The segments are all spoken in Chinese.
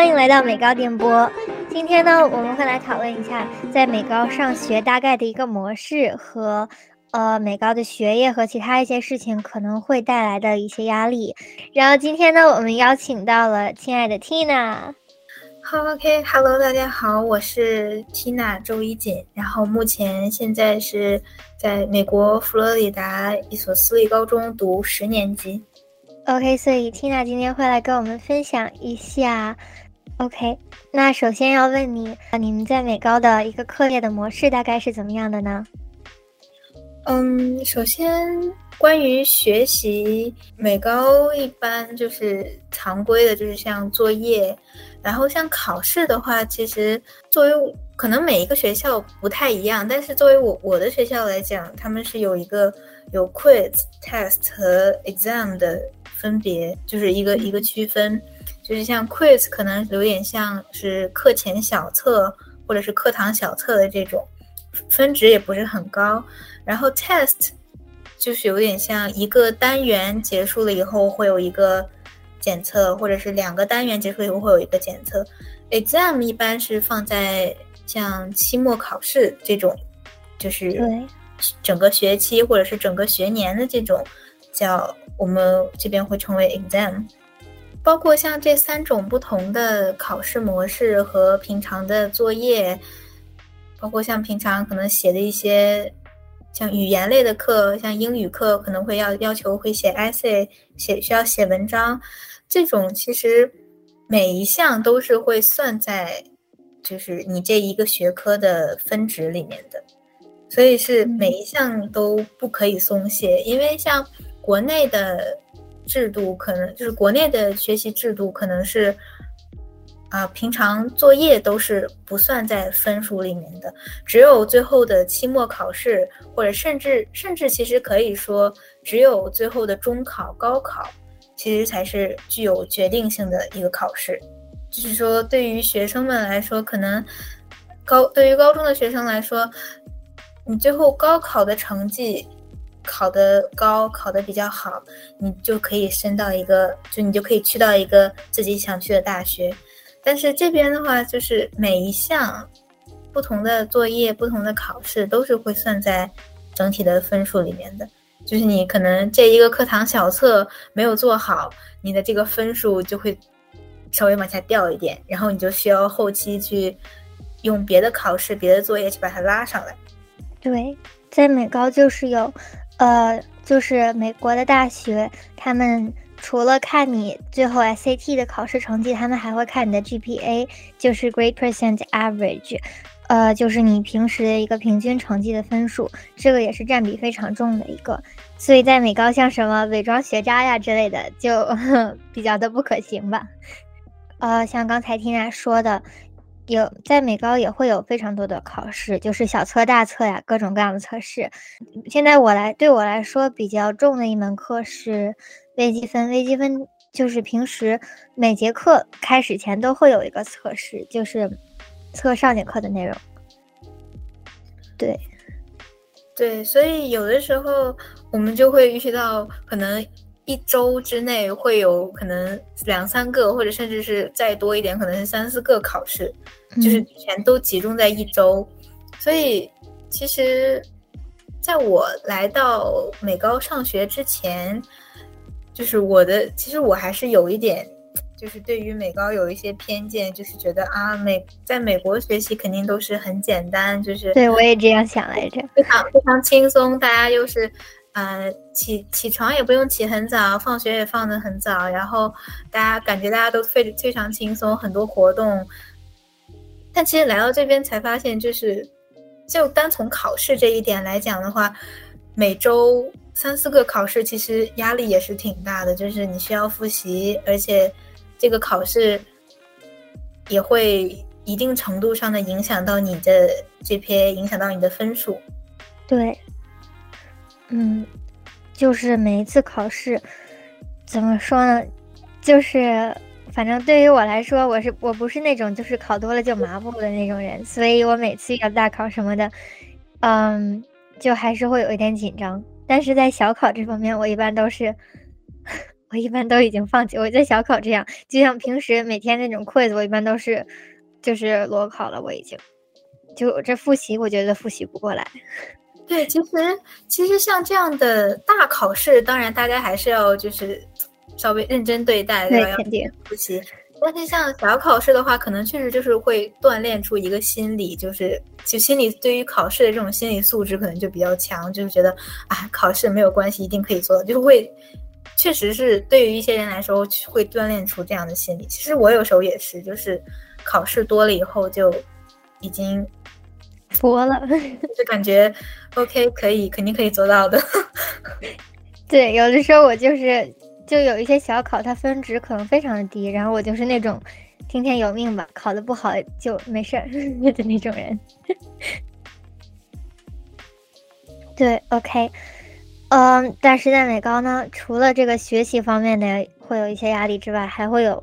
欢迎来到美高电波。今天呢，我们会来讨论一下在美高上学大概的一个模式和呃美高的学业和其他一些事情可能会带来的一些压力。然后今天呢，我们邀请到了亲爱的 Tina。好，OK，Hello，大家好，我是 Tina 周一锦，然后目前现在是在美国佛罗里达一所私立高中读十年级。OK，所以 Tina 今天会来跟我们分享一下。OK，那首先要问你，你们在美高的一个课业的模式大概是怎么样的呢？嗯，首先关于学习，美高一般就是常规的，就是像作业，然后像考试的话，其实作为可能每一个学校不太一样，但是作为我我的学校来讲，他们是有一个有 quiz、test 和 exam 的分别，就是一个一个区分。就是像 quiz 可能有点像是课前小测或者是课堂小测的这种，分值也不是很高。然后 test 就是有点像一个单元结束了以后会有一个检测，或者是两个单元结束以后会有一个检测。exam 一般是放在像期末考试这种，就是整个学期或者是整个学年的这种，叫我们这边会称为 exam。包括像这三种不同的考试模式和平常的作业，包括像平常可能写的一些像语言类的课，像英语课可能会要要求会写 essay，写需要写文章，这种其实每一项都是会算在就是你这一个学科的分值里面的，所以是每一项都不可以松懈，因为像国内的。制度可能就是国内的学习制度，可能是啊，平常作业都是不算在分数里面的，只有最后的期末考试，或者甚至甚至其实可以说，只有最后的中考、高考，其实才是具有决定性的一个考试。就是说，对于学生们来说，可能高对于高中的学生来说，你最后高考的成绩。考得高，考得比较好，你就可以升到一个，就你就可以去到一个自己想去的大学。但是这边的话，就是每一项不同的作业、不同的考试都是会算在整体的分数里面的。就是你可能这一个课堂小测没有做好，你的这个分数就会稍微往下掉一点，然后你就需要后期去用别的考试、别的作业去把它拉上来。对，在美高就是有。呃，就是美国的大学，他们除了看你最后 SAT 的考试成绩，他们还会看你的 GPA，就是 Grade Percent Average，呃，就是你平时的一个平均成绩的分数，这个也是占比非常重的一个。所以在美高，像什么伪装学渣呀之类的，就 比较的不可行吧。呃，像刚才听人说的。有在美高也会有非常多的考试，就是小测大测呀，各种各样的测试。现在我来对我来说比较重的一门课是微积分，微积分就是平时每节课开始前都会有一个测试，就是测上节课的内容。对，对，所以有的时候我们就会遇到可能。一周之内会有可能两三个，或者甚至是再多一点，可能是三四个考试，就是全都集中在一周。所以，其实在我来到美高上学之前，就是我的，其实我还是有一点，就是对于美高有一些偏见，就是觉得啊，美在美国学习肯定都是很简单，就是对我也这样想来着，非常非常轻松，大家又是。呃，起起床也不用起很早，放学也放得很早，然后大家感觉大家都非非常轻松，很多活动。但其实来到这边才发现，就是就单从考试这一点来讲的话，每周三四个考试，其实压力也是挺大的，就是你需要复习，而且这个考试也会一定程度上的影响到你的 GPA，影响到你的分数。对。嗯，就是每一次考试，怎么说呢？就是反正对于我来说，我是我不是那种就是考多了就麻木的那种人，所以我每次遇到大考什么的，嗯，就还是会有一点紧张。但是在小考这方面，我一般都是 我一般都已经放弃。我在小考这样，就像平时每天那种 quiz，我一般都是就是裸考了。我已经就这复习，我觉得复习不过来。对，其实其实像这样的大考试，当然大家还是要就是稍微认真对待，对，要复习。但是像小考试的话，可能确实就是会锻炼出一个心理，就是就心理对于考试的这种心理素质可能就比较强，就是觉得啊考试没有关系，一定可以做到，就会确实是对于一些人来说会锻炼出这样的心理。其实我有时候也是，就是考试多了以后就已经佛了，就感觉 OK 可以，肯定可以做到的。对，有的时候我就是。就有一些小考，它分值可能非常的低，然后我就是那种听天由命吧，考的不好就没事儿 的那种人。对，OK，嗯，但是在美高呢，除了这个学习方面的会有一些压力之外，还会有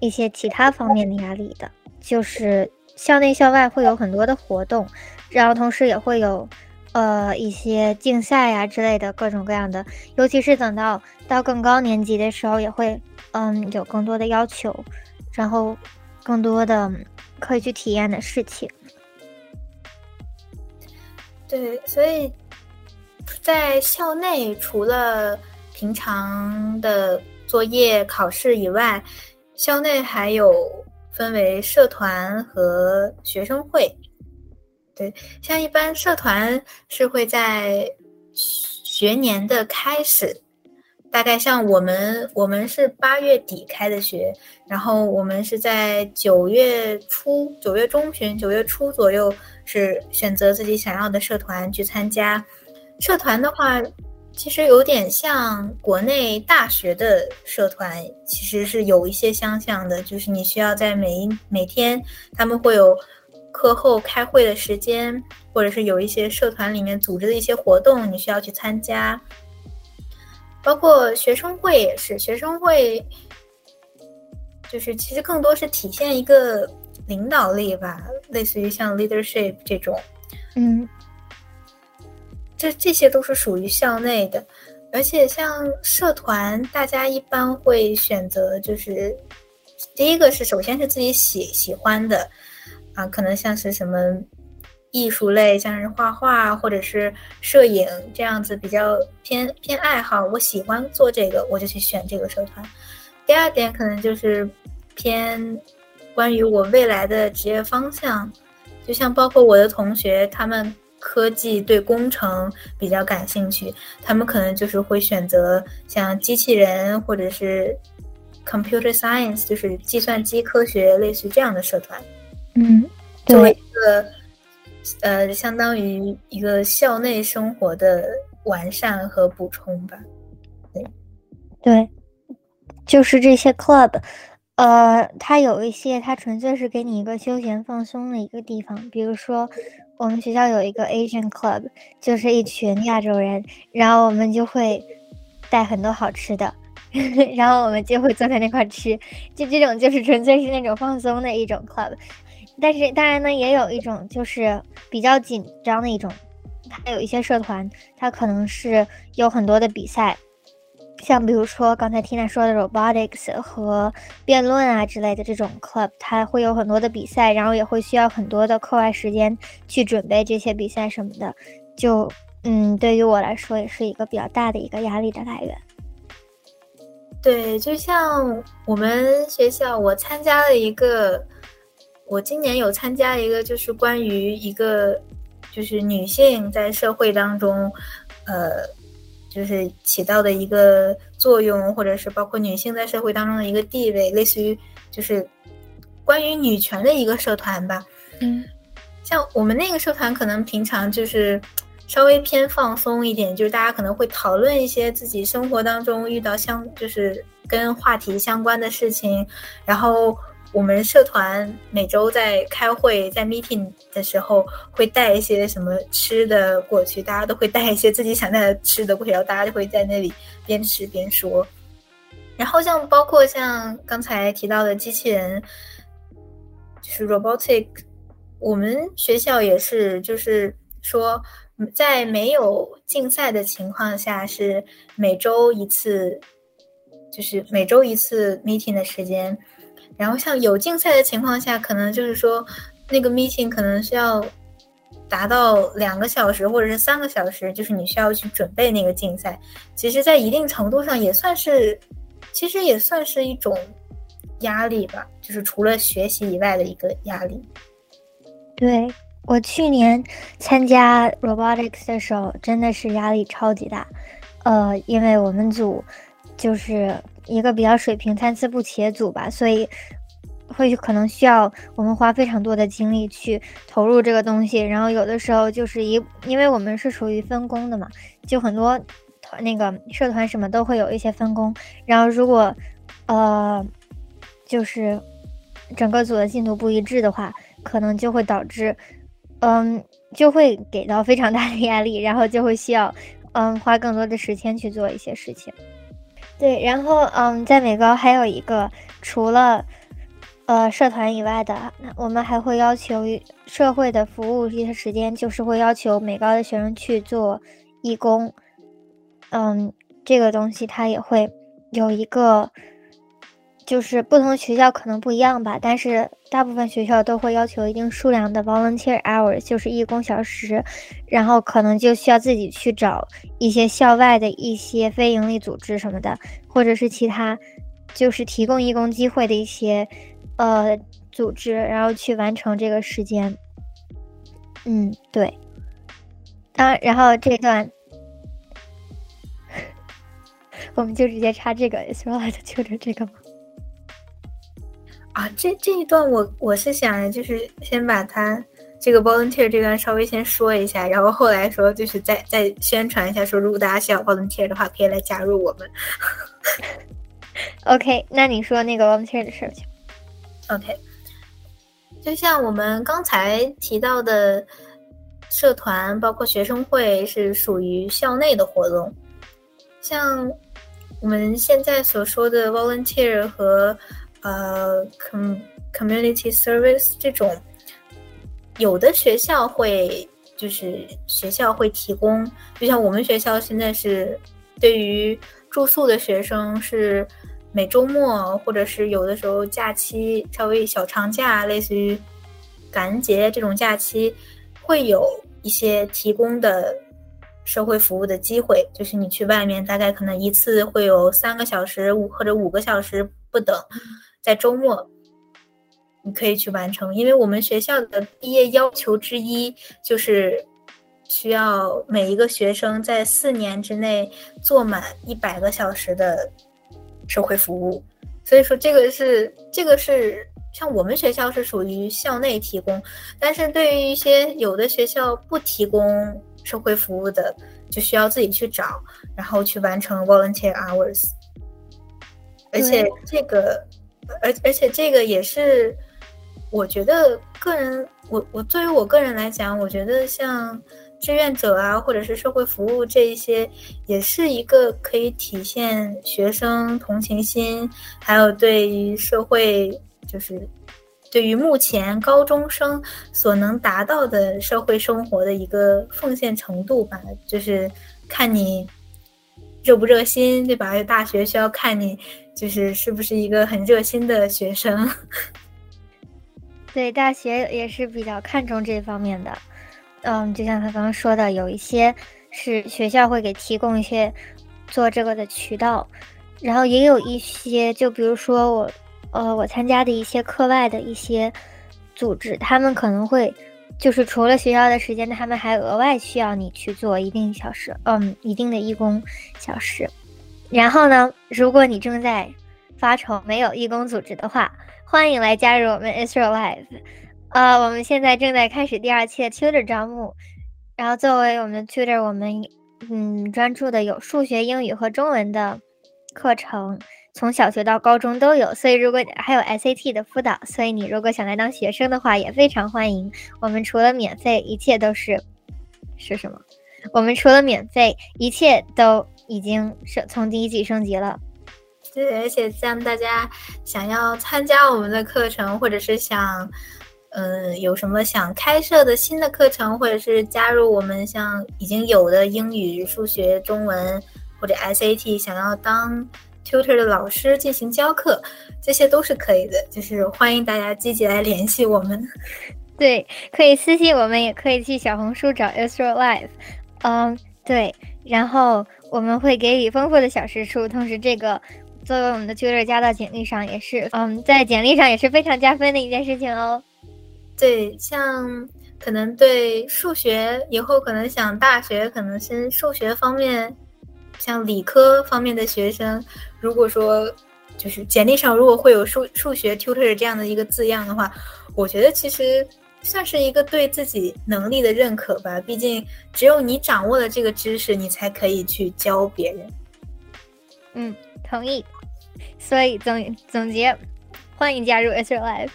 一些其他方面的压力的，就是校内校外会有很多的活动，然后同时也会有。呃，一些竞赛呀之类的各种各样的，尤其是等到到更高年级的时候，也会嗯有更多的要求，然后更多的可以去体验的事情。对，所以在校内除了平常的作业、考试以外，校内还有分为社团和学生会。对，像一般社团是会在学年的开始，大概像我们，我们是八月底开的学，然后我们是在九月初、九月中旬、九月初左右是选择自己想要的社团去参加。社团的话，其实有点像国内大学的社团，其实是有一些相像的，就是你需要在每一每天，他们会有。课后开会的时间，或者是有一些社团里面组织的一些活动，你需要去参加。包括学生会也是，学生会就是其实更多是体现一个领导力吧，类似于像 leadership 这种。嗯，这这些都是属于校内的，而且像社团，大家一般会选择就是第一个是首先是自己喜喜欢的。啊，可能像是什么艺术类，像是画画或者是摄影这样子比较偏偏爱好，我喜欢做这个，我就去选这个社团。第二点可能就是偏关于我未来的职业方向，就像包括我的同学，他们科技对工程比较感兴趣，他们可能就是会选择像机器人或者是 computer science，就是计算机科学类似这样的社团。嗯，作为一个呃，相当于一个校内生活的完善和补充吧。对，对，就是这些 club，呃，它有一些，它纯粹是给你一个休闲放松的一个地方。比如说，我们学校有一个 Asian club，就是一群亚洲人，然后我们就会带很多好吃的，然后我们就会坐在那块吃，就这种就是纯粹是那种放松的一种 club。但是当然呢，也有一种就是比较紧张的一种，它有一些社团，它可能是有很多的比赛，像比如说刚才 Tina 说的 robotics 和辩论啊之类的这种 club，它会有很多的比赛，然后也会需要很多的课外时间去准备这些比赛什么的，就嗯，对于我来说也是一个比较大的一个压力的来源。对，就像我们学校，我参加了一个。我今年有参加一个，就是关于一个，就是女性在社会当中，呃，就是起到的一个作用，或者是包括女性在社会当中的一个地位，类似于就是关于女权的一个社团吧。嗯，像我们那个社团，可能平常就是稍微偏放松一点，就是大家可能会讨论一些自己生活当中遇到相，就是跟话题相关的事情，然后。我们社团每周在开会、在 meeting 的时候，会带一些什么吃的过去，大家都会带一些自己想带的吃的过去，然后大家就会在那里边吃边说。然后像包括像刚才提到的机器人，就是 robotic，我们学校也是，就是说在没有竞赛的情况下，是每周一次就是每周一次 meeting 的时间。然后像有竞赛的情况下，可能就是说那个 meeting 可能是要达到两个小时或者是三个小时，就是你需要去准备那个竞赛。其实，在一定程度上也算是，其实也算是一种压力吧，就是除了学习以外的一个压力。对我去年参加 robotics 的时候，真的是压力超级大。呃，因为我们组就是一个比较水平参差不齐的组吧，所以会可能需要我们花非常多的精力去投入这个东西。然后有的时候就是一，因为我们是属于分工的嘛，就很多团那个社团什么都会有一些分工。然后如果呃就是整个组的进度不一致的话，可能就会导致嗯就会给到非常大的压力，然后就会需要。嗯，花更多的时间去做一些事情。对，然后嗯，在美高还有一个，除了呃社团以外的，我们还会要求社会的服务一些时间，就是会要求美高的学生去做义工。嗯，这个东西它也会有一个。就是不同学校可能不一样吧，但是大部分学校都会要求一定数量的 volunteer hour，就是义工小时，然后可能就需要自己去找一些校外的一些非营利组织什么的，或者是其他就是提供义工机会的一些呃组织，然后去完成这个时间。嗯，对。当然后这段 我们就直接插这个 Israel 的就着这个吗？啊，这这一段我我是想就是先把它这个 volunteer 这段稍微先说一下，然后后来说就是再再宣传一下，说如果大家需要 volunteer 的话，可以来加入我们。OK，那你说那个 volunteer 的事儿去。OK，就像我们刚才提到的，社团包括学生会是属于校内的活动，像我们现在所说的 volunteer 和呃，com community service 这种，有的学校会就是学校会提供，就像我们学校现在是对于住宿的学生是每周末或者是有的时候假期稍微小长假，类似于感恩节这种假期，会有一些提供的社会服务的机会，就是你去外面大概可能一次会有三个小时五或者五个小时不等。在周末，你可以去完成，因为我们学校的毕业要求之一就是需要每一个学生在四年之内做满一百个小时的社会服务。所以说，这个是这个是像我们学校是属于校内提供，但是对于一些有的学校不提供社会服务的，就需要自己去找，然后去完成 volunteer hours。而且这个。而而且这个也是，我觉得个人，我我作为我个人来讲，我觉得像志愿者啊，或者是社会服务这一些，也是一个可以体现学生同情心，还有对于社会，就是对于目前高中生所能达到的社会生活的一个奉献程度吧，就是看你热不热心，对吧？大学需要看你。就是是不是一个很热心的学生？对，大学也是比较看重这方面的。嗯，就像他刚刚说的，有一些是学校会给提供一些做这个的渠道，然后也有一些，就比如说我，呃，我参加的一些课外的一些组织，他们可能会就是除了学校的时间，他们还额外需要你去做一定小时，嗯，一定的义工小时。然后呢，如果你正在发愁没有义工组织的话，欢迎来加入我们 Israel Live。呃，我们现在正在开始第二期的 Tutor 招募。然后作为我们的 Tutor，我们嗯专注的有数学、英语和中文的课程，从小学到高中都有。所以如果还有 SAT 的辅导，所以你如果想来当学生的话，也非常欢迎。我们除了免费，一切都是是什么？我们除了免费，一切都。已经升从第一季升级了，对，而且像大家想要参加我们的课程，或者是想，嗯，有什么想开设的新的课程，或者是加入我们像已经有的英语、数学、中文或者 SAT，想要当 tutor 的老师进行教课，这些都是可以的。就是欢迎大家积极来联系我们。对，可以私信我们，也可以去小红书找 Astro Life。嗯，对，然后我们会给予丰富的小时数，同时这个作为我们的 tutor 加到简历上也是，嗯，在简历上也是非常加分的一件事情哦。对，像可能对数学以后可能想大学可能是数学方面，像理科方面的学生，如果说就是简历上如果会有数数学 tutor 这样的一个字样的话，我觉得其实算是一个对自己能力的认可吧。毕竟只有你掌握了这个知识，你才可以去教别人。嗯，同意。所以总总结，欢迎加入 S Life。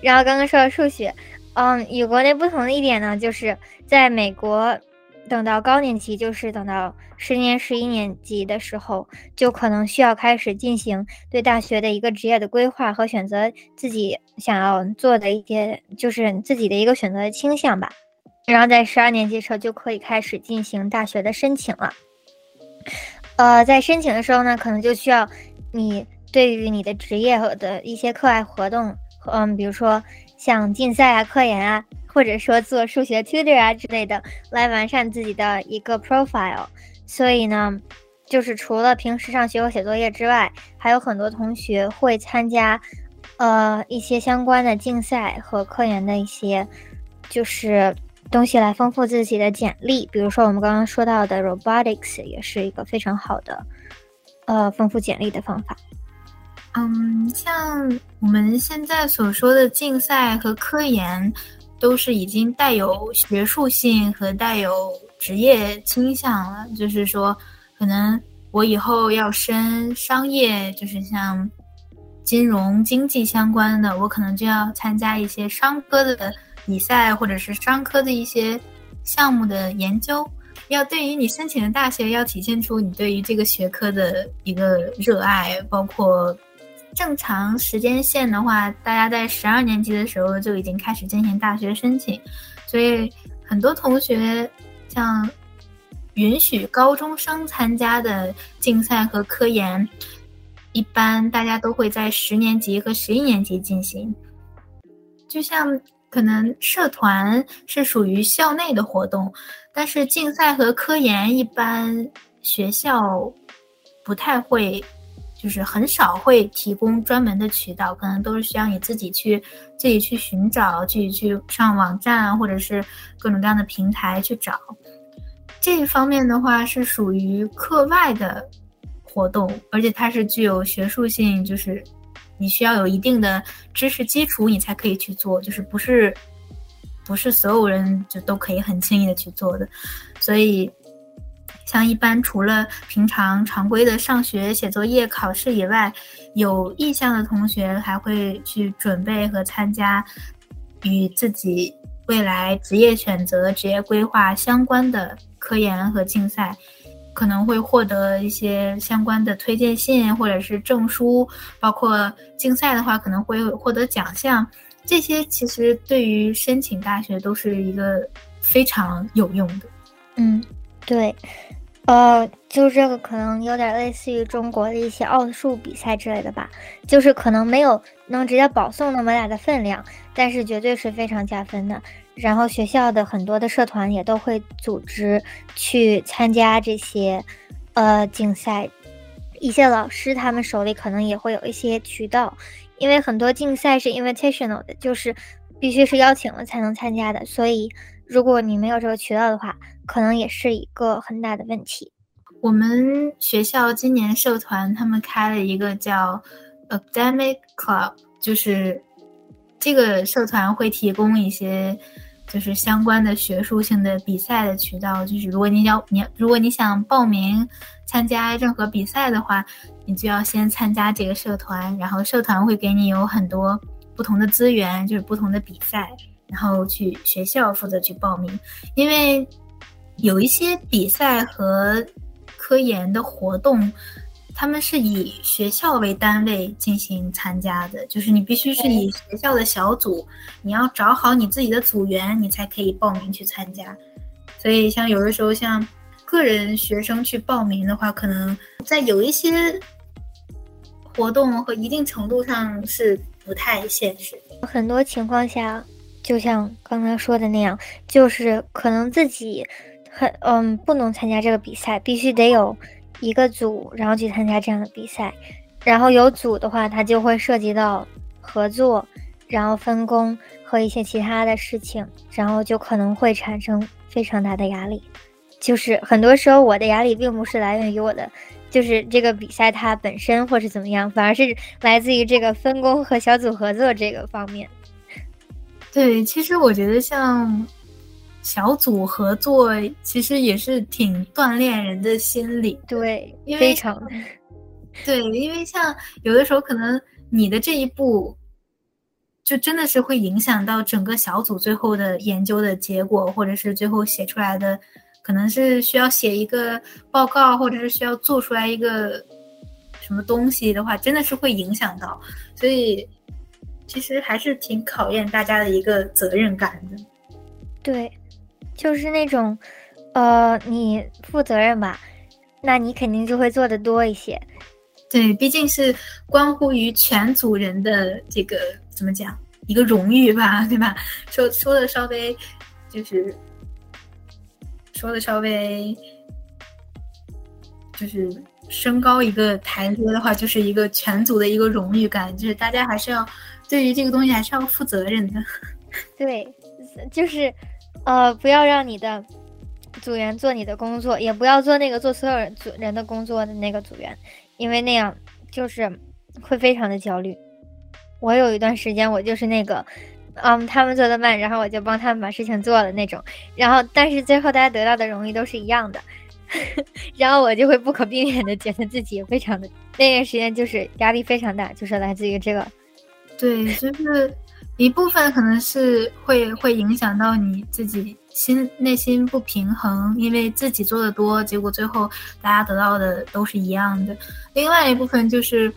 然后刚刚说到数学，嗯，与国内不同的一点呢，就是在美国，等到高年级，就是等到十年、十一年级的时候，就可能需要开始进行对大学的一个职业的规划和选择自己想要做的一些，就是自己的一个选择的倾向吧。然后在十二年级的时候就可以开始进行大学的申请了。呃，在申请的时候呢，可能就需要你对于你的职业和的一些课外活动。嗯，比如说像竞赛啊、科研啊，或者说做数学 tutor 啊之类的，来完善自己的一个 profile。所以呢，就是除了平时上学和写作业之外，还有很多同学会参加，呃，一些相关的竞赛和科研的一些，就是东西来丰富自己的简历。比如说我们刚刚说到的 robotics，也是一个非常好的，呃，丰富简历的方法。嗯，像我们现在所说的竞赛和科研，都是已经带有学术性和带有职业倾向了。就是说，可能我以后要升商业，就是像金融经济相关的，我可能就要参加一些商科的比赛，或者是商科的一些项目的研究。要对于你申请的大学，要体现出你对于这个学科的一个热爱，包括。正常时间线的话，大家在十二年级的时候就已经开始进行大学申请，所以很多同学像允许高中生参加的竞赛和科研，一般大家都会在十年级和十一年级进行。就像可能社团是属于校内的活动，但是竞赛和科研一般学校不太会。就是很少会提供专门的渠道，可能都是需要你自己去自己去寻找，去去上网站或者是各种各样的平台去找。这一方面的话是属于课外的活动，而且它是具有学术性，就是你需要有一定的知识基础，你才可以去做，就是不是不是所有人就都可以很轻易的去做的，所以。像一般除了平常常规的上学、写作业、考试以外，有意向的同学还会去准备和参加与自己未来职业选择、职业规划相关的科研和竞赛，可能会获得一些相关的推荐信或者是证书。包括竞赛的话，可能会获得奖项。这些其实对于申请大学都是一个非常有用的。嗯，对。呃，就这个可能有点类似于中国的一些奥数比赛之类的吧，就是可能没有能直接保送那么大的分量，但是绝对是非常加分的。然后学校的很多的社团也都会组织去参加这些呃竞赛，一些老师他们手里可能也会有一些渠道，因为很多竞赛是 invitational 的，就是必须是邀请了才能参加的，所以如果你没有这个渠道的话。可能也是一个很大的问题。我们学校今年社团他们开了一个叫 Academic Club，就是这个社团会提供一些就是相关的学术性的比赛的渠道。就是如果你要你如果你想报名参加任何比赛的话，你就要先参加这个社团，然后社团会给你有很多不同的资源，就是不同的比赛，然后去学校负责去报名，因为。有一些比赛和科研的活动，他们是以学校为单位进行参加的，就是你必须是以学校的小组，你要找好你自己的组员，你才可以报名去参加。所以，像有的时候像个人学生去报名的话，可能在有一些活动和一定程度上是不太现实。很多情况下，就像刚才说的那样，就是可能自己很嗯不能参加这个比赛，必须得有一个组，然后去参加这样的比赛。然后有组的话，它就会涉及到合作，然后分工和一些其他的事情，然后就可能会产生非常大的压力。就是很多时候，我的压力并不是来源于我的，就是这个比赛它本身或是怎么样，反而是来自于这个分工和小组合作这个方面。对，其实我觉得像小组合作，其实也是挺锻炼人的心理。对，非常。对，因为像有的时候，可能你的这一步，就真的是会影响到整个小组最后的研究的结果，或者是最后写出来的，可能是需要写一个报告，或者是需要做出来一个什么东西的话，真的是会影响到。所以，其实还是挺考验大家的一个责任感的。对，就是那种，呃，你负责任吧，那你肯定就会做的多一些。对，毕竟是关乎于全组人的这个怎么讲一个荣誉吧，对吧？说说的稍微就是说的稍微就是升高一个台阶的话，就是一个全组的一个荣誉感，就是大家还是要对于这个东西还是要负责任的。对，就是呃，不要让你的组员做你的工作，也不要做那个做所有人组人的工作的那个组员。因为那样就是会非常的焦虑。我有一段时间，我就是那个，嗯，他们做的慢，然后我就帮他们把事情做了那种。然后，但是最后大家得到的荣誉都是一样的。然后我就会不可避免的觉得自己也非常的那段时间就是压力非常大，就是来自于这个。对，就是一部分可能是会会影响到你自己。心内心不平衡，因为自己做的多，结果最后大家得到的都是一样的。另外一部分就是，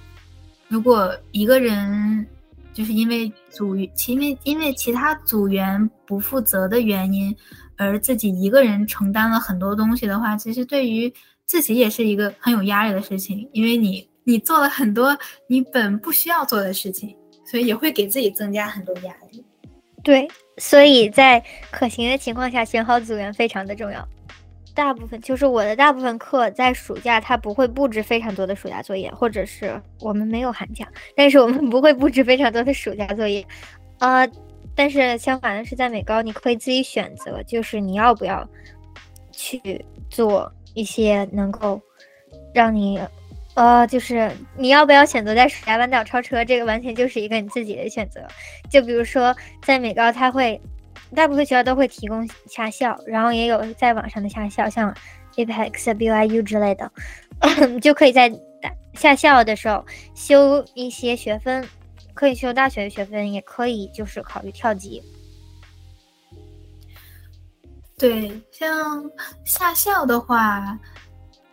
如果一个人就是因为组因为因为其他组员不负责的原因，而自己一个人承担了很多东西的话，其实对于自己也是一个很有压力的事情，因为你你做了很多你本不需要做的事情，所以也会给自己增加很多压力。对。所以在可行的情况下，选好组员非常的重要。大部分就是我的大部分课在暑假，它不会布置非常多的暑假作业，或者是我们没有寒假，但是我们不会布置非常多的暑假作业。呃，但是相反的是，在美高你可以自己选择，就是你要不要去做一些能够让你。呃，就是你要不要选择在暑假弯道超车，这个完全就是一个你自己的选择。就比如说，在美高，它会大部分学校都会提供下校，然后也有在网上的下校，像 Apex、BYU 之类的，就可以在下校的时候修一些学分，可以修大学的学分，也可以就是考虑跳级。对，像下校的话。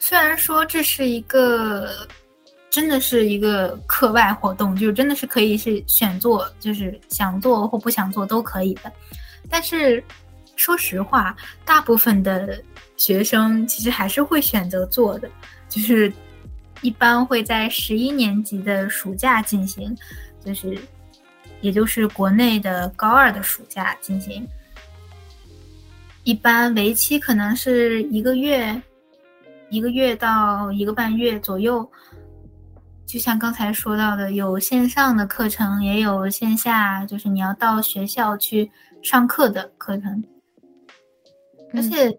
虽然说这是一个，真的是一个课外活动，就真的是可以是选做，就是想做或不想做都可以的。但是说实话，大部分的学生其实还是会选择做的，就是一般会在十一年级的暑假进行，就是也就是国内的高二的暑假进行，一般为期可能是一个月。一个月到一个半月左右，就像刚才说到的，有线上的课程，也有线下，就是你要到学校去上课的课程。而且，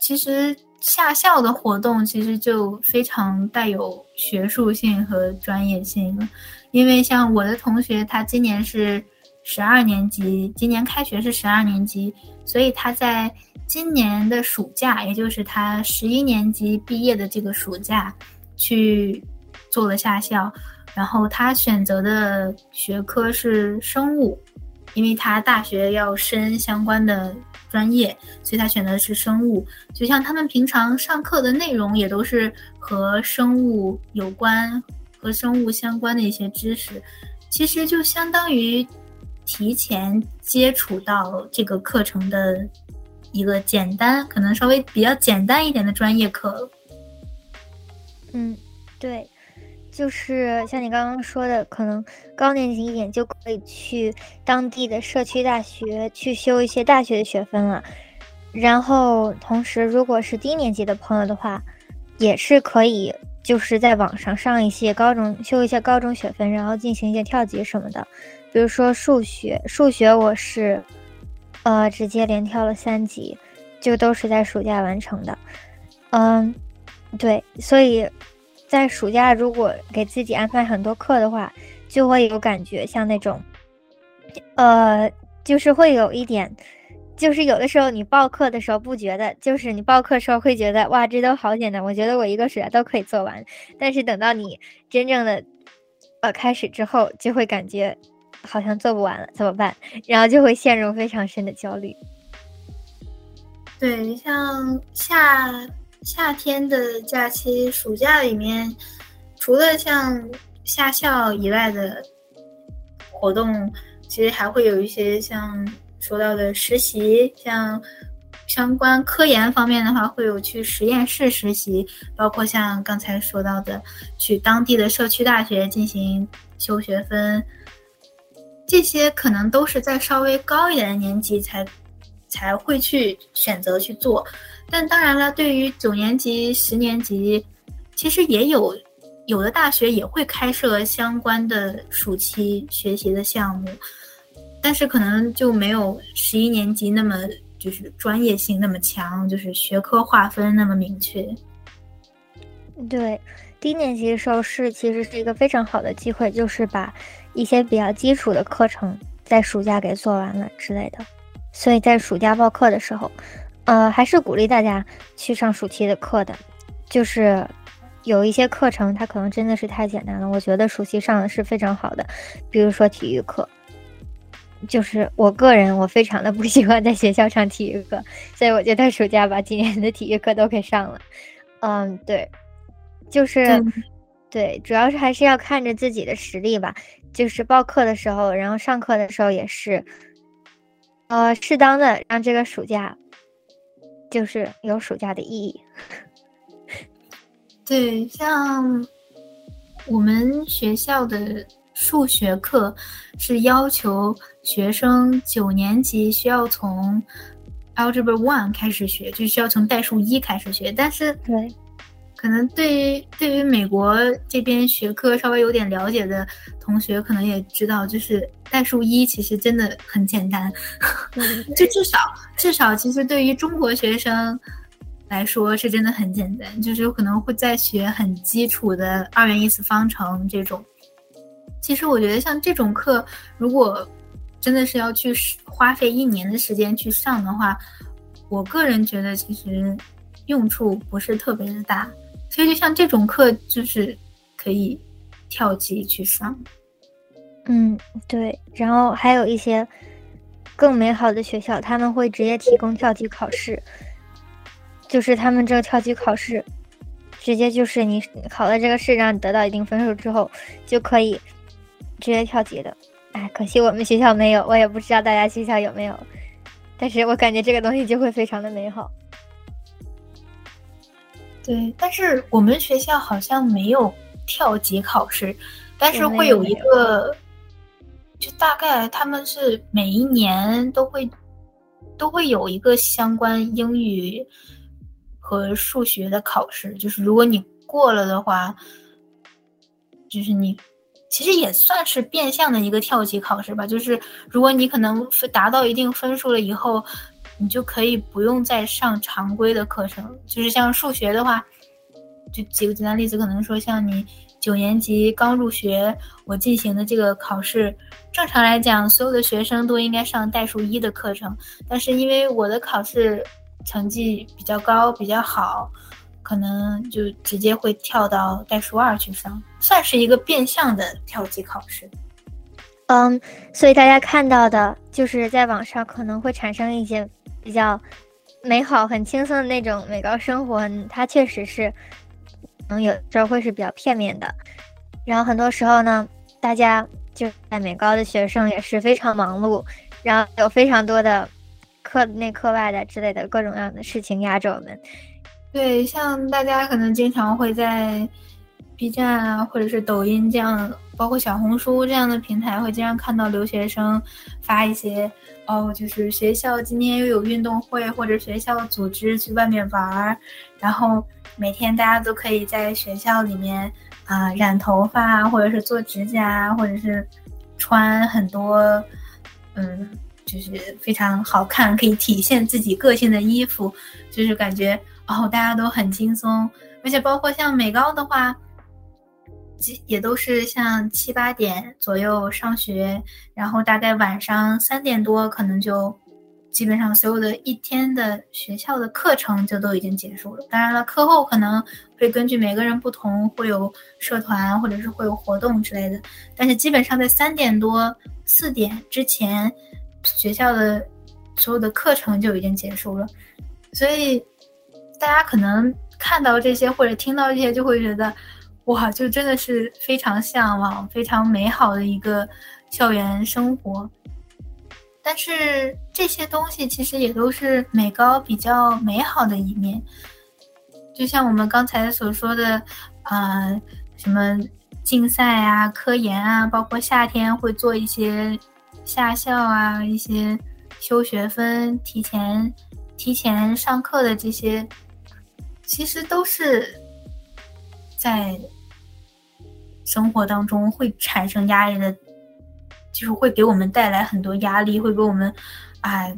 其实下校的活动其实就非常带有学术性和专业性了，因为像我的同学，他今年是十二年级，今年开学是十二年级，所以他在。今年的暑假，也就是他十一年级毕业的这个暑假，去做了下校。然后他选择的学科是生物，因为他大学要升相关的专业，所以他选择的是生物。就像他们平常上课的内容也都是和生物有关、和生物相关的一些知识，其实就相当于提前接触到这个课程的。一个简单，可能稍微比较简单一点的专业课。嗯，对，就是像你刚刚说的，可能高年级一点就可以去当地的社区大学去修一些大学的学分了。然后同时，如果是低年级的朋友的话，也是可以就是在网上上一些高中修一些高中学分，然后进行一些跳级什么的。比如说数学，数学我是呃直接连跳了三级，就都是在暑假完成的。嗯，对，所以。在暑假，如果给自己安排很多课的话，就会有感觉像那种，呃，就是会有一点，就是有的时候你报课的时候不觉得，就是你报课时候会觉得哇，这都好简单，我觉得我一个暑假都可以做完。但是等到你真正的呃开始之后，就会感觉好像做不完了，怎么办？然后就会陷入非常深的焦虑。对你，像夏。夏天的假期，暑假里面，除了像夏校以外的活动，其实还会有一些像说到的实习，像相关科研方面的话，会有去实验室实习，包括像刚才说到的，去当地的社区大学进行修学分，这些可能都是在稍微高一点的年级才才会去选择去做。但当然了，对于九年级、十年级，其实也有有的大学也会开设相关的暑期学习的项目，但是可能就没有十一年级那么就是专业性那么强，就是学科划分那么明确。对，低年级的时候是其实是一个非常好的机会，就是把一些比较基础的课程在暑假给做完了之类的，所以在暑假报课的时候。呃，还是鼓励大家去上暑期的课的，就是有一些课程它可能真的是太简单了，我觉得暑期上的是非常好的。比如说体育课，就是我个人我非常的不喜欢在学校上体育课，所以我就在暑假把今年的体育课都给上了。嗯，对，就是对，主要是还是要看着自己的实力吧。就是报课的时候，然后上课的时候也是，呃，适当的让这个暑假。就是有暑假的意义。对，像我们学校的数学课是要求学生九年级需要从 Algebra One 开始学，就需要从代数一开始学。但是，对。可能对于对于美国这边学科稍微有点了解的同学，可能也知道，就是代数一其实真的很简单，就至少至少其实对于中国学生来说是真的很简单，就是有可能会在学很基础的二元一次方程这种。其实我觉得像这种课，如果真的是要去花费一年的时间去上的话，我个人觉得其实用处不是特别的大。所以，就像这种课，就是可以跳级去上。嗯，对。然后还有一些更美好的学校，他们会直接提供跳级考试，就是他们这个跳级考试，直接就是你考了这个试，让你得到一定分数之后，就可以直接跳级的。哎，可惜我们学校没有，我也不知道大家学校有没有。但是我感觉这个东西就会非常的美好。对，但是我们学校好像没有跳级考试，但是会有一个，就大概他们是每一年都会都会有一个相关英语和数学的考试，就是如果你过了的话，就是你其实也算是变相的一个跳级考试吧，就是如果你可能达到一定分数了以后。你就可以不用再上常规的课程，就是像数学的话，就举个简单例子，可能说像你九年级刚入学，我进行的这个考试，正常来讲，所有的学生都应该上代数一的课程，但是因为我的考试成绩比较高，比较好，可能就直接会跳到代数二去上，算是一个变相的跳级考试。嗯，所以大家看到的就是在网上可能会产生一些。比较美好、很轻松的那种美高生活，它确实是，嗯，有时候会是比较片面的。然后很多时候呢，大家就在美高的学生也是非常忙碌，然后有非常多的课内、课外的之类的各种各样的事情压着我们。对，像大家可能经常会在。B 站啊，或者是抖音这样，包括小红书这样的平台，会经常看到留学生发一些哦，就是学校今天又有运动会，或者学校组织去外面玩儿，然后每天大家都可以在学校里面啊染头发，或者是做指甲，或者是穿很多嗯，就是非常好看，可以体现自己个性的衣服，就是感觉哦，大家都很轻松，而且包括像美高的话。也都是像七八点左右上学，然后大概晚上三点多可能就基本上所有的一天的学校的课程就都已经结束了。当然了，课后可能会根据每个人不同，会有社团或者是会有活动之类的。但是基本上在三点多四点之前，学校的所有的课程就已经结束了。所以大家可能看到这些或者听到这些，就会觉得。哇，就真的是非常向往、非常美好的一个校园生活。但是这些东西其实也都是美高比较美好的一面，就像我们刚才所说的，啊，什么竞赛啊、科研啊，包括夏天会做一些夏校啊、一些修学分、提前提前上课的这些，其实都是。在生活当中会产生压力的，就是会给我们带来很多压力，会给我们，哎，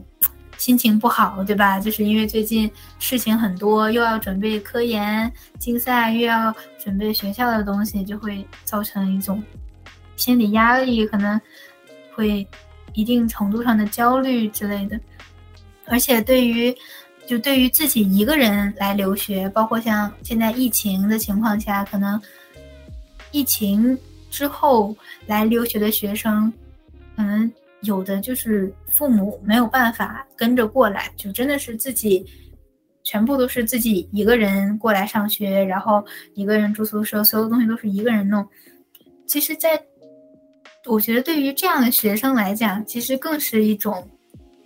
心情不好，对吧？就是因为最近事情很多，又要准备科研竞赛，又要准备学校的东西，就会造成一种心理压力，可能会一定程度上的焦虑之类的。而且对于就对于自己一个人来留学，包括像现在疫情的情况下，可能疫情之后来留学的学生，可能有的就是父母没有办法跟着过来，就真的是自己全部都是自己一个人过来上学，然后一个人住宿舍，所有东西都是一个人弄。其实，在我觉得对于这样的学生来讲，其实更是一种。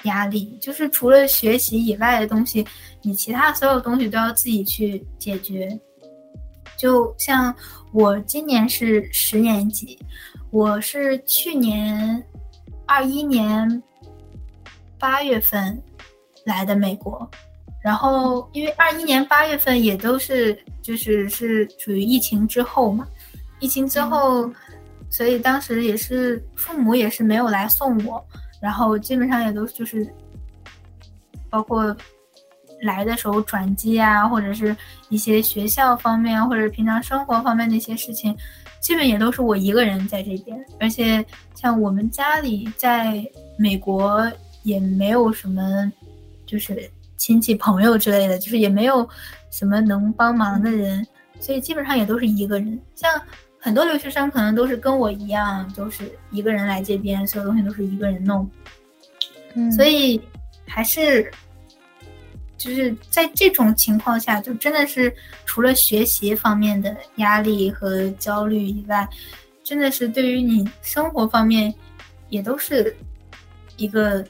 压力就是除了学习以外的东西，你其他所有东西都要自己去解决。就像我今年是十年级，我是去年二一年八月份来的美国，然后因为二一年八月份也都是就是是处于疫情之后嘛，疫情之后，所以当时也是父母也是没有来送我。然后基本上也都就是，包括来的时候转机啊，或者是一些学校方面，或者平常生活方面的一些事情，基本也都是我一个人在这边。而且像我们家里在美国也没有什么，就是亲戚朋友之类的，就是也没有什么能帮忙的人，所以基本上也都是一个人。像。很多留学生可能都是跟我一样，就是一个人来这边，所有东西都是一个人弄。嗯，所以还是就是在这种情况下，就真的是除了学习方面的压力和焦虑以外，真的是对于你生活方面也都是一个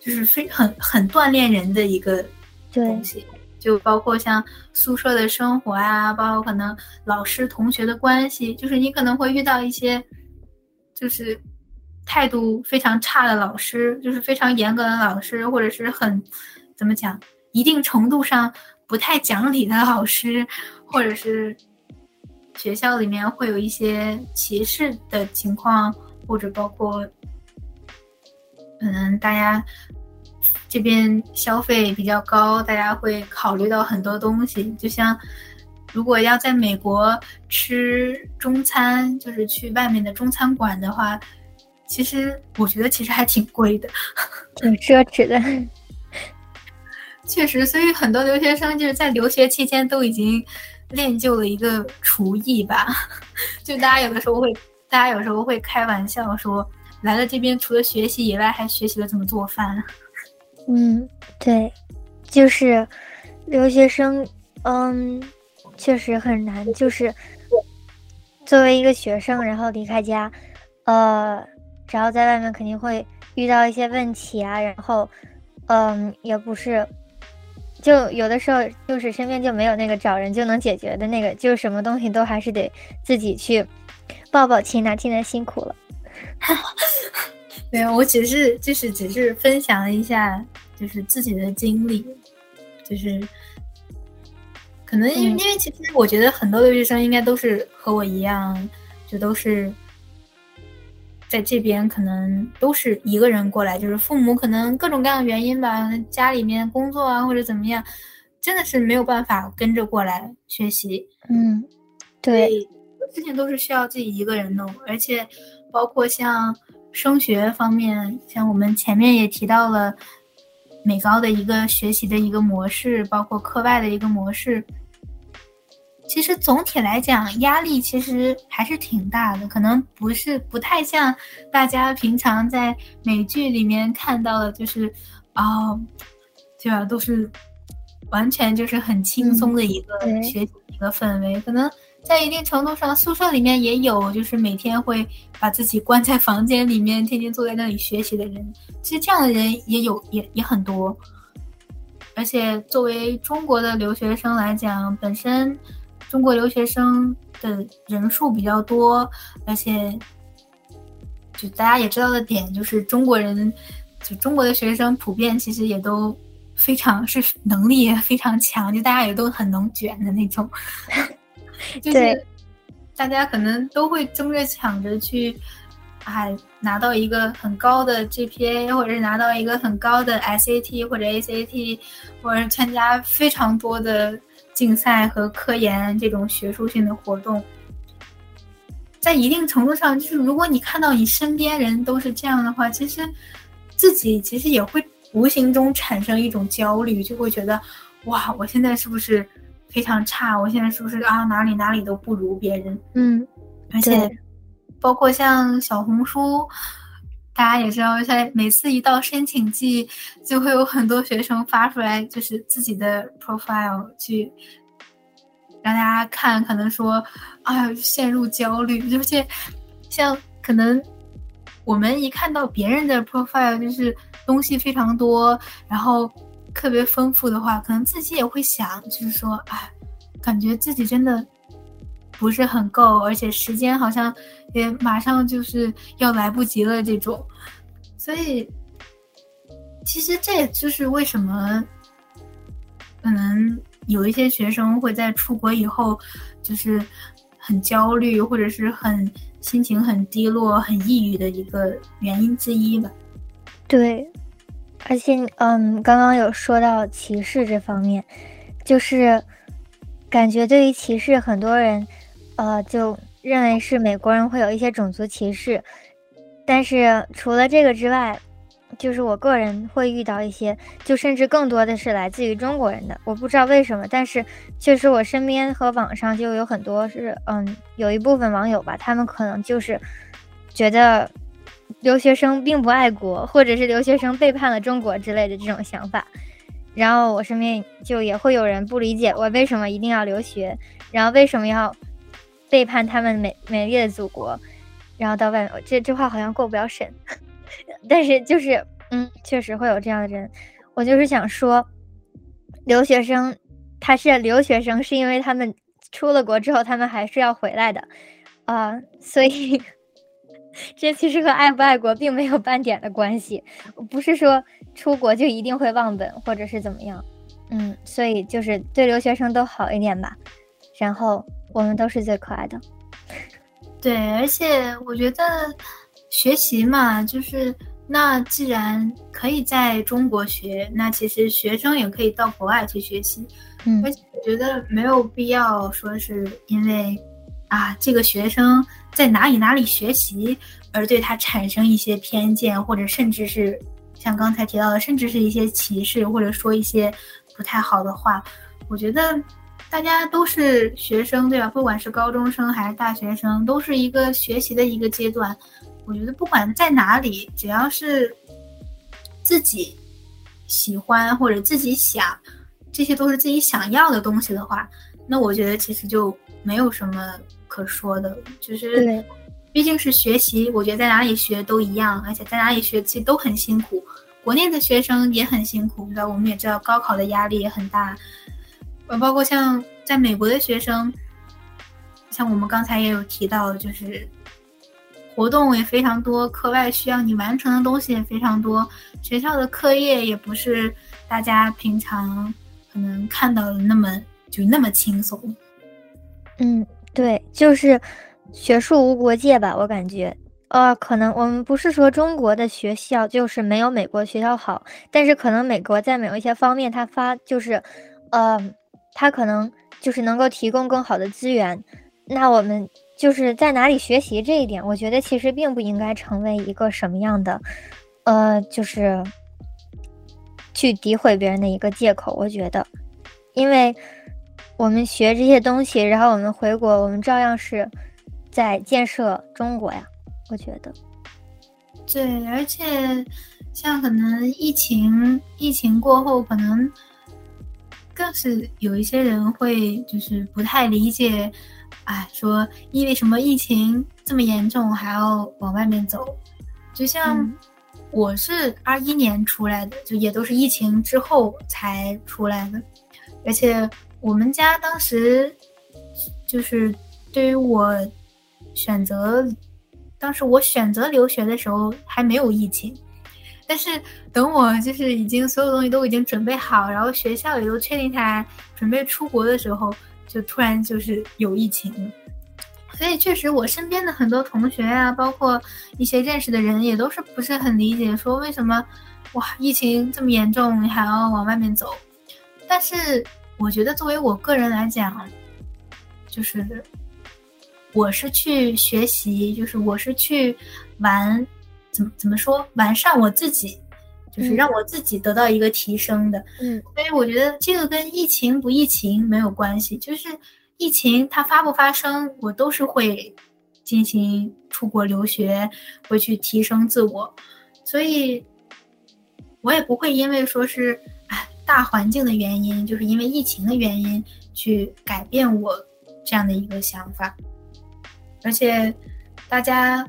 就是非很很锻炼人的一个东西。就包括像宿舍的生活啊，包括可能老师同学的关系，就是你可能会遇到一些，就是态度非常差的老师，就是非常严格的老师，或者是很怎么讲，一定程度上不太讲理的老师，或者是学校里面会有一些歧视的情况，或者包括可能大家。这边消费比较高，大家会考虑到很多东西。就像如果要在美国吃中餐，就是去外面的中餐馆的话，其实我觉得其实还挺贵的，挺奢侈的。确实，所以很多留学生就是在留学期间都已经练就了一个厨艺吧。就大家有的时候会，大家有时候会开玩笑说，来了这边除了学习以外，还学习了怎么做饭。嗯，对，就是留学生，嗯，确实很难。就是作为一个学生，然后离开家，呃，然后在外面肯定会遇到一些问题啊。然后，嗯，也不是，就有的时候就是身边就没有那个找人就能解决的那个，就是什么东西都还是得自己去抱抱亲呐，亲呐辛苦了。没有，我只是就是只是分享一下，就是自己的经历，就是可能因为因为其实我觉得很多留学生应该都是和我一样，就都是在这边可能都是一个人过来，就是父母可能各种各样的原因吧，家里面工作啊或者怎么样，真的是没有办法跟着过来学习。嗯，对，之前都是需要自己一个人弄，而且包括像。升学方面，像我们前面也提到了美高的一个学习的一个模式，包括课外的一个模式。其实总体来讲，压力其实还是挺大的，可能不是不太像大家平常在美剧里面看到的，就是啊，对吧？都是完全就是很轻松的一个学习一个氛围，可能。在一定程度上，宿舍里面也有，就是每天会把自己关在房间里面，天天坐在那里学习的人。其实这样的人也有，也也很多。而且作为中国的留学生来讲，本身中国留学生的人数比较多，而且就大家也知道的点，就是中国人，就中国的学生普遍其实也都非常是能力也非常强，就大家也都很能卷的那种。就是大家可能都会争着抢着去，哎拿到一个很高的 GPA，或者是拿到一个很高的 SAT 或者 ACT，或者是参加非常多的竞赛和科研这种学术性的活动。在一定程度上，就是如果你看到你身边人都是这样的话，其实自己其实也会无形中产生一种焦虑，就会觉得哇，我现在是不是？非常差，我现在是不是啊哪里哪里都不如别人？嗯，而且包括像小红书，大家也知道，在每次一到申请季，就会有很多学生发出来，就是自己的 profile 去让大家看，可能说啊陷入焦虑，而且像可能我们一看到别人的 profile，就是东西非常多，然后。特别丰富的话，可能自己也会想，就是说，哎，感觉自己真的不是很够，而且时间好像也马上就是要来不及了这种。所以，其实这就是为什么可能有一些学生会在出国以后就是很焦虑，或者是很心情很低落、很抑郁的一个原因之一吧。对。而且，嗯，刚刚有说到歧视这方面，就是感觉对于歧视，很多人，呃，就认为是美国人会有一些种族歧视。但是除了这个之外，就是我个人会遇到一些，就甚至更多的是来自于中国人的。我不知道为什么，但是确实我身边和网上就有很多是，嗯，有一部分网友吧，他们可能就是觉得。留学生并不爱国，或者是留学生背叛了中国之类的这种想法，然后我身边就也会有人不理解我为什么一定要留学，然后为什么要背叛他们美美丽的祖国，然后到外面这这话好像过不了审，但是就是嗯，确实会有这样的人。我就是想说，留学生他是留学生，是因为他们出了国之后，他们还是要回来的啊，所以。这其实和爱不爱国并没有半点的关系，不是说出国就一定会忘本或者是怎么样，嗯，所以就是对留学生都好一点吧，然后我们都是最可爱的。对，而且我觉得学习嘛，就是那既然可以在中国学，那其实学生也可以到国外去学习，嗯，而且我觉得没有必要说是因为啊这个学生。在哪里哪里学习，而对他产生一些偏见，或者甚至是像刚才提到的，甚至是一些歧视，或者说一些不太好的话。我觉得大家都是学生，对吧？不管是高中生还是大学生，都是一个学习的一个阶段。我觉得不管在哪里，只要是自己喜欢或者自己想，这些都是自己想要的东西的话，那我觉得其实就没有什么。可说的，就是，毕竟是学习，我觉得在哪里学都一样，而且在哪里学其实都很辛苦。国内的学生也很辛苦的，我们也知道高考的压力也很大，呃，包括像在美国的学生，像我们刚才也有提到，就是活动也非常多，课外需要你完成的东西也非常多，学校的课业也不是大家平常可能看到的那么就那么轻松。嗯，对，就是学术无国界吧，我感觉。呃，可能我们不是说中国的学校就是没有美国学校好，但是可能美国在某一些方面，它发就是，呃，它可能就是能够提供更好的资源。那我们就是在哪里学习这一点，我觉得其实并不应该成为一个什么样的，呃，就是去诋毁别人的一个借口。我觉得，因为我们学这些东西，然后我们回国，我们照样是在建设中国呀。我觉得，对，而且像可能疫情疫情过后，可能更是有一些人会就是不太理解，哎，说因为什么疫情这么严重还要往外面走？就像我是二一年出来的，就也都是疫情之后才出来的，而且我们家当时就是对于我选择。当时我选择留学的时候还没有疫情，但是等我就是已经所有东西都已经准备好，然后学校也都确定下来，准备出国的时候，就突然就是有疫情了。所以确实，我身边的很多同学啊，包括一些认识的人，也都是不是很理解，说为什么哇疫情这么严重，你还要往外面走？但是我觉得，作为我个人来讲，就是。我是去学习，就是我是去玩，怎么怎么说，完善我自己，就是让我自己得到一个提升的。嗯，所以我觉得这个跟疫情不疫情没有关系，就是疫情它发不发生，我都是会进行出国留学，会去提升自我，所以我也不会因为说是哎大环境的原因，就是因为疫情的原因去改变我这样的一个想法。而且，大家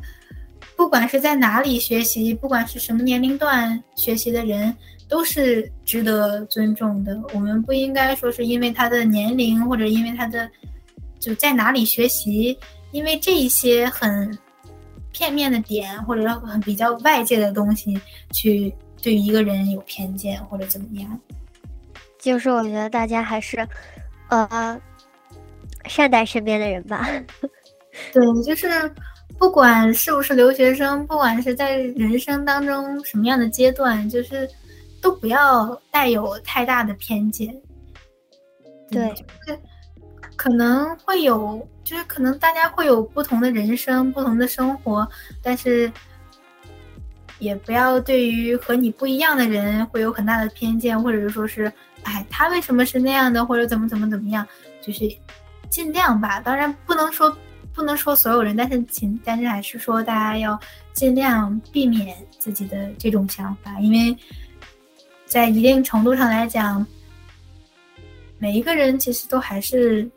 不管是在哪里学习，不管是什么年龄段学习的人，都是值得尊重的。我们不应该说是因为他的年龄，或者因为他的就在哪里学习，因为这一些很片面的点，或者很比较外界的东西，去对一个人有偏见或者怎么样。就是我觉得大家还是，呃，善待身边的人吧。对，就是不管是不是留学生，不管是在人生当中什么样的阶段，就是都不要带有太大的偏见。对，就是可能会有，就是可能大家会有不同的人生、不同的生活，但是也不要对于和你不一样的人会有很大的偏见，或者是说是，哎，他为什么是那样的，或者怎么怎么怎么样，就是尽量吧。当然不能说。不能说所有人，但是请，但是还是说大家要尽量避免自己的这种想法，因为在一定程度上来讲，每一个人其实都还是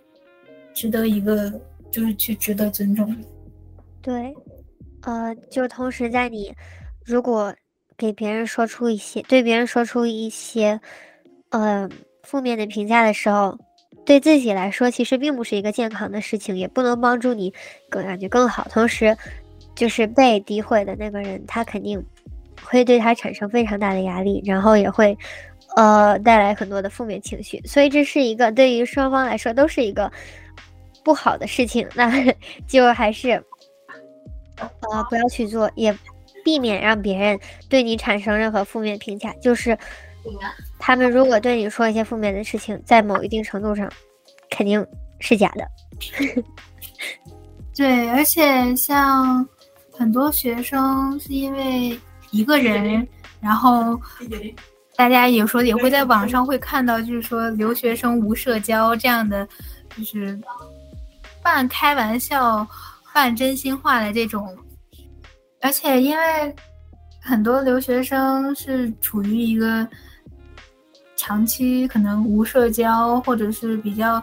值得一个，就是去值得尊重的。对，呃，就同时在你如果给别人说出一些对别人说出一些呃负面的评价的时候。对自己来说，其实并不是一个健康的事情，也不能帮助你更感觉更好。同时，就是被诋毁的那个人，他肯定会对他产生非常大的压力，然后也会呃带来很多的负面情绪。所以，这是一个对于双方来说都是一个不好的事情。那 就还是呃不要去做，也避免让别人对你产生任何负面评价。就是。他们如果对你说一些负面的事情，在某一定程度上，肯定是假的。对，而且像很多学生是因为一个人，然后大家有时候也会在网上会看到，就是说留学生无社交这样的，就是半开玩笑、半真心话的这种。而且因为很多留学生是处于一个。长期可能无社交，或者是比较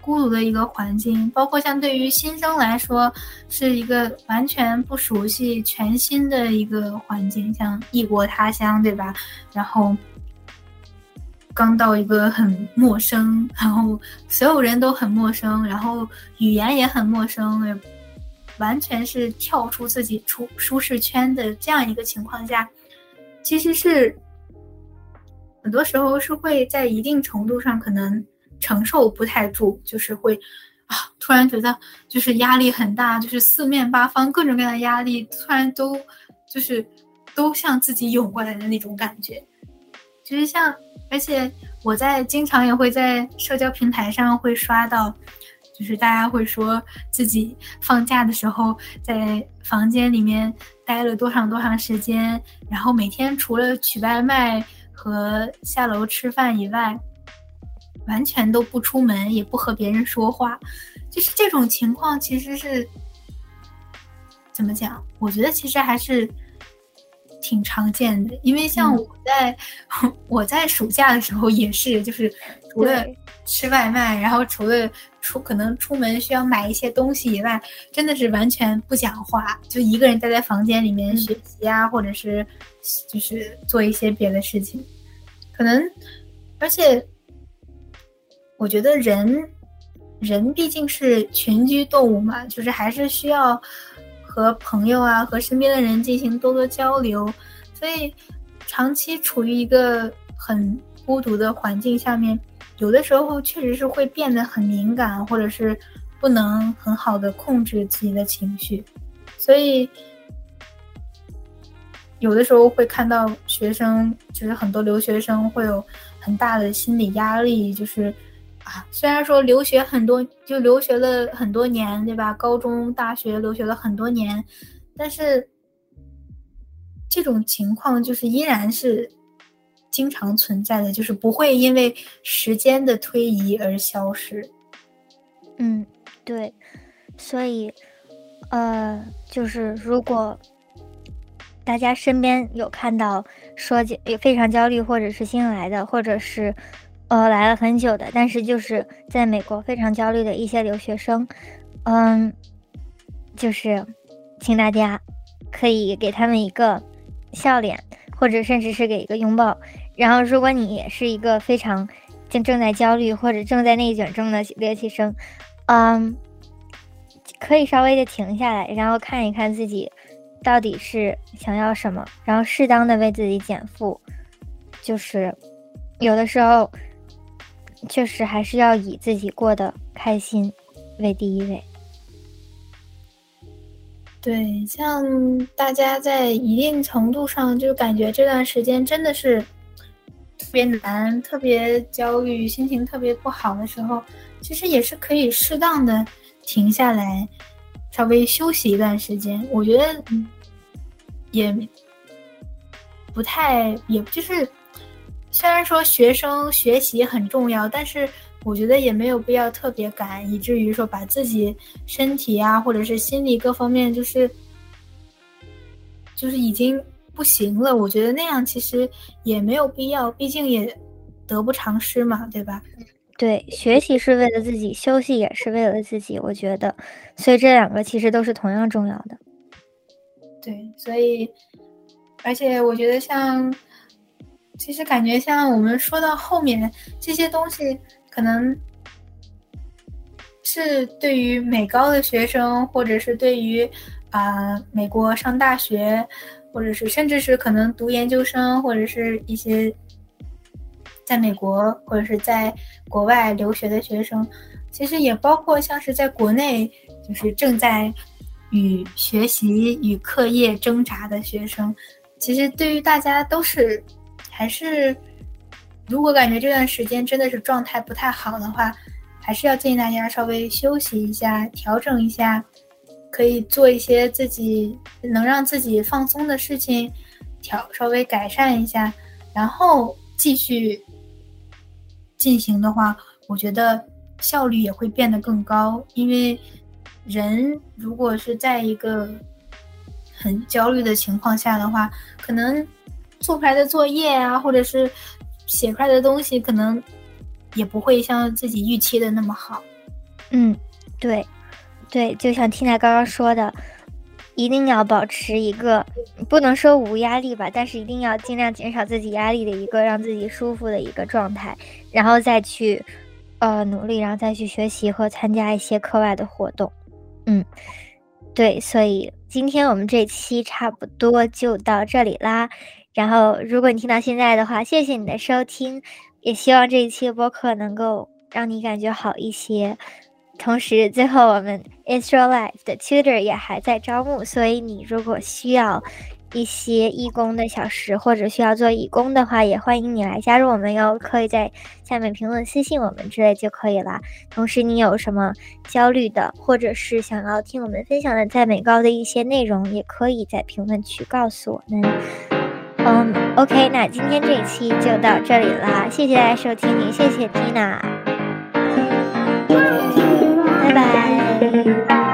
孤独的一个环境，包括像对于新生来说，是一个完全不熟悉、全新的一个环境，像异国他乡，对吧？然后刚到一个很陌生，然后所有人都很陌生，然后语言也很陌生，完全是跳出自己出舒适圈的这样一个情况下，其实是很多时候是会在一定程度上可能。承受不太住，就是会啊，突然觉得就是压力很大，就是四面八方各种各样的压力，突然都就是都向自己涌过来的那种感觉。其实像，而且我在经常也会在社交平台上会刷到，就是大家会说自己放假的时候在房间里面待了多长多长时间，然后每天除了取外卖和下楼吃饭以外。完全都不出门，也不和别人说话，就是这种情况，其实是怎么讲？我觉得其实还是挺常见的。因为像我在 我在暑假的时候也是，就是除了吃外卖，然后除了出可能出门需要买一些东西以外，真的是完全不讲话，就一个人待在房间里面学习啊，或者是就是做一些别的事情，可能而且。我觉得人，人毕竟是群居动物嘛，就是还是需要和朋友啊、和身边的人进行多多交流，所以长期处于一个很孤独的环境下面，有的时候确实是会变得很敏感，或者是不能很好的控制自己的情绪，所以有的时候会看到学生，就是很多留学生会有很大的心理压力，就是。啊，虽然说留学很多，就留学了很多年，对吧？高中、大学留学了很多年，但是这种情况就是依然是经常存在的，就是不会因为时间的推移而消失。嗯，对，所以，呃，就是如果大家身边有看到说也非常焦虑，或者是新来的，或者是。呃，来了很久的，但是就是在美国非常焦虑的一些留学生，嗯，就是请大家可以给他们一个笑脸，或者甚至是给一个拥抱。然后，如果你也是一个非常正正在焦虑或者正在内卷中的留学生，嗯，可以稍微的停下来，然后看一看自己到底是想要什么，然后适当的为自己减负，就是有的时候。确实还是要以自己过得开心为第一位。对，像大家在一定程度上就感觉这段时间真的是特别难、特别焦虑、心情特别不好的时候，其实也是可以适当的停下来，稍微休息一段时间。我觉得也不太，也就是。虽然说学生学习很重要，但是我觉得也没有必要特别赶，以至于说把自己身体啊，或者是心理各方面，就是就是已经不行了。我觉得那样其实也没有必要，毕竟也得不偿失嘛，对吧？对，学习是为了自己，休息也是为了自己。我觉得，所以这两个其实都是同样重要的。对，所以而且我觉得像。其实感觉像我们说到后面这些东西，可能是对于美高的学生，或者是对于啊美国上大学，或者是甚至是可能读研究生，或者是一些在美国或者是在国外留学的学生，其实也包括像是在国内就是正在与学习与课业挣扎的学生，其实对于大家都是。还是，如果感觉这段时间真的是状态不太好的话，还是要建议大家稍微休息一下，调整一下，可以做一些自己能让自己放松的事情，调稍微改善一下，然后继续进行的话，我觉得效率也会变得更高。因为人如果是在一个很焦虑的情况下的话，可能。做出来的作业啊，或者是写出来的东西，可能也不会像自己预期的那么好。嗯，对，对，就像听在刚刚说的，一定要保持一个不能说无压力吧，但是一定要尽量减少自己压力的一个让自己舒服的一个状态，然后再去呃努力，然后再去学习和参加一些课外的活动。嗯，对，所以今天我们这期差不多就到这里啦。然后，如果你听到现在的话，谢谢你的收听，也希望这一期播客能够让你感觉好一些。同时，最后我们 Israel Life 的 Tutor 也还在招募，所以你如果需要一些义工的小时，或者需要做义工的话，也欢迎你来加入我们哟。可以在下面评论私信我们之类就可以啦。同时，你有什么焦虑的，或者是想要听我们分享的在美高的一些内容，也可以在评论区告诉我们。嗯，OK，那今天这一期就到这里啦，谢谢大家收听，谢谢 Tina。拜拜。